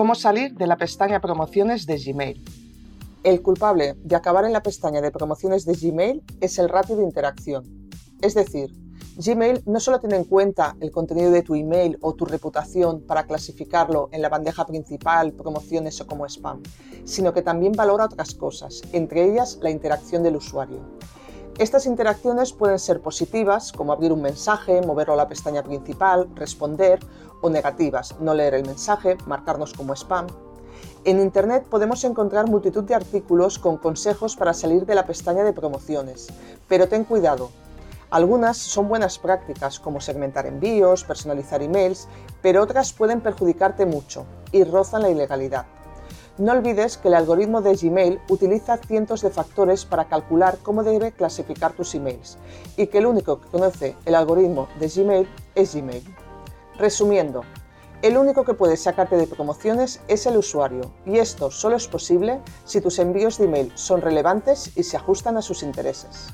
¿Cómo salir de la pestaña Promociones de Gmail? El culpable de acabar en la pestaña de promociones de Gmail es el ratio de interacción. Es decir, Gmail no solo tiene en cuenta el contenido de tu email o tu reputación para clasificarlo en la bandeja principal, promociones o como spam, sino que también valora otras cosas, entre ellas la interacción del usuario. Estas interacciones pueden ser positivas, como abrir un mensaje, moverlo a la pestaña principal, responder, o negativas, no leer el mensaje, marcarnos como spam. En Internet podemos encontrar multitud de artículos con consejos para salir de la pestaña de promociones, pero ten cuidado. Algunas son buenas prácticas, como segmentar envíos, personalizar emails, pero otras pueden perjudicarte mucho y rozan la ilegalidad. No olvides que el algoritmo de Gmail utiliza cientos de factores para calcular cómo debe clasificar tus emails y que el único que conoce el algoritmo de Gmail es Gmail. Resumiendo, el único que puede sacarte de promociones es el usuario y esto solo es posible si tus envíos de email son relevantes y se ajustan a sus intereses.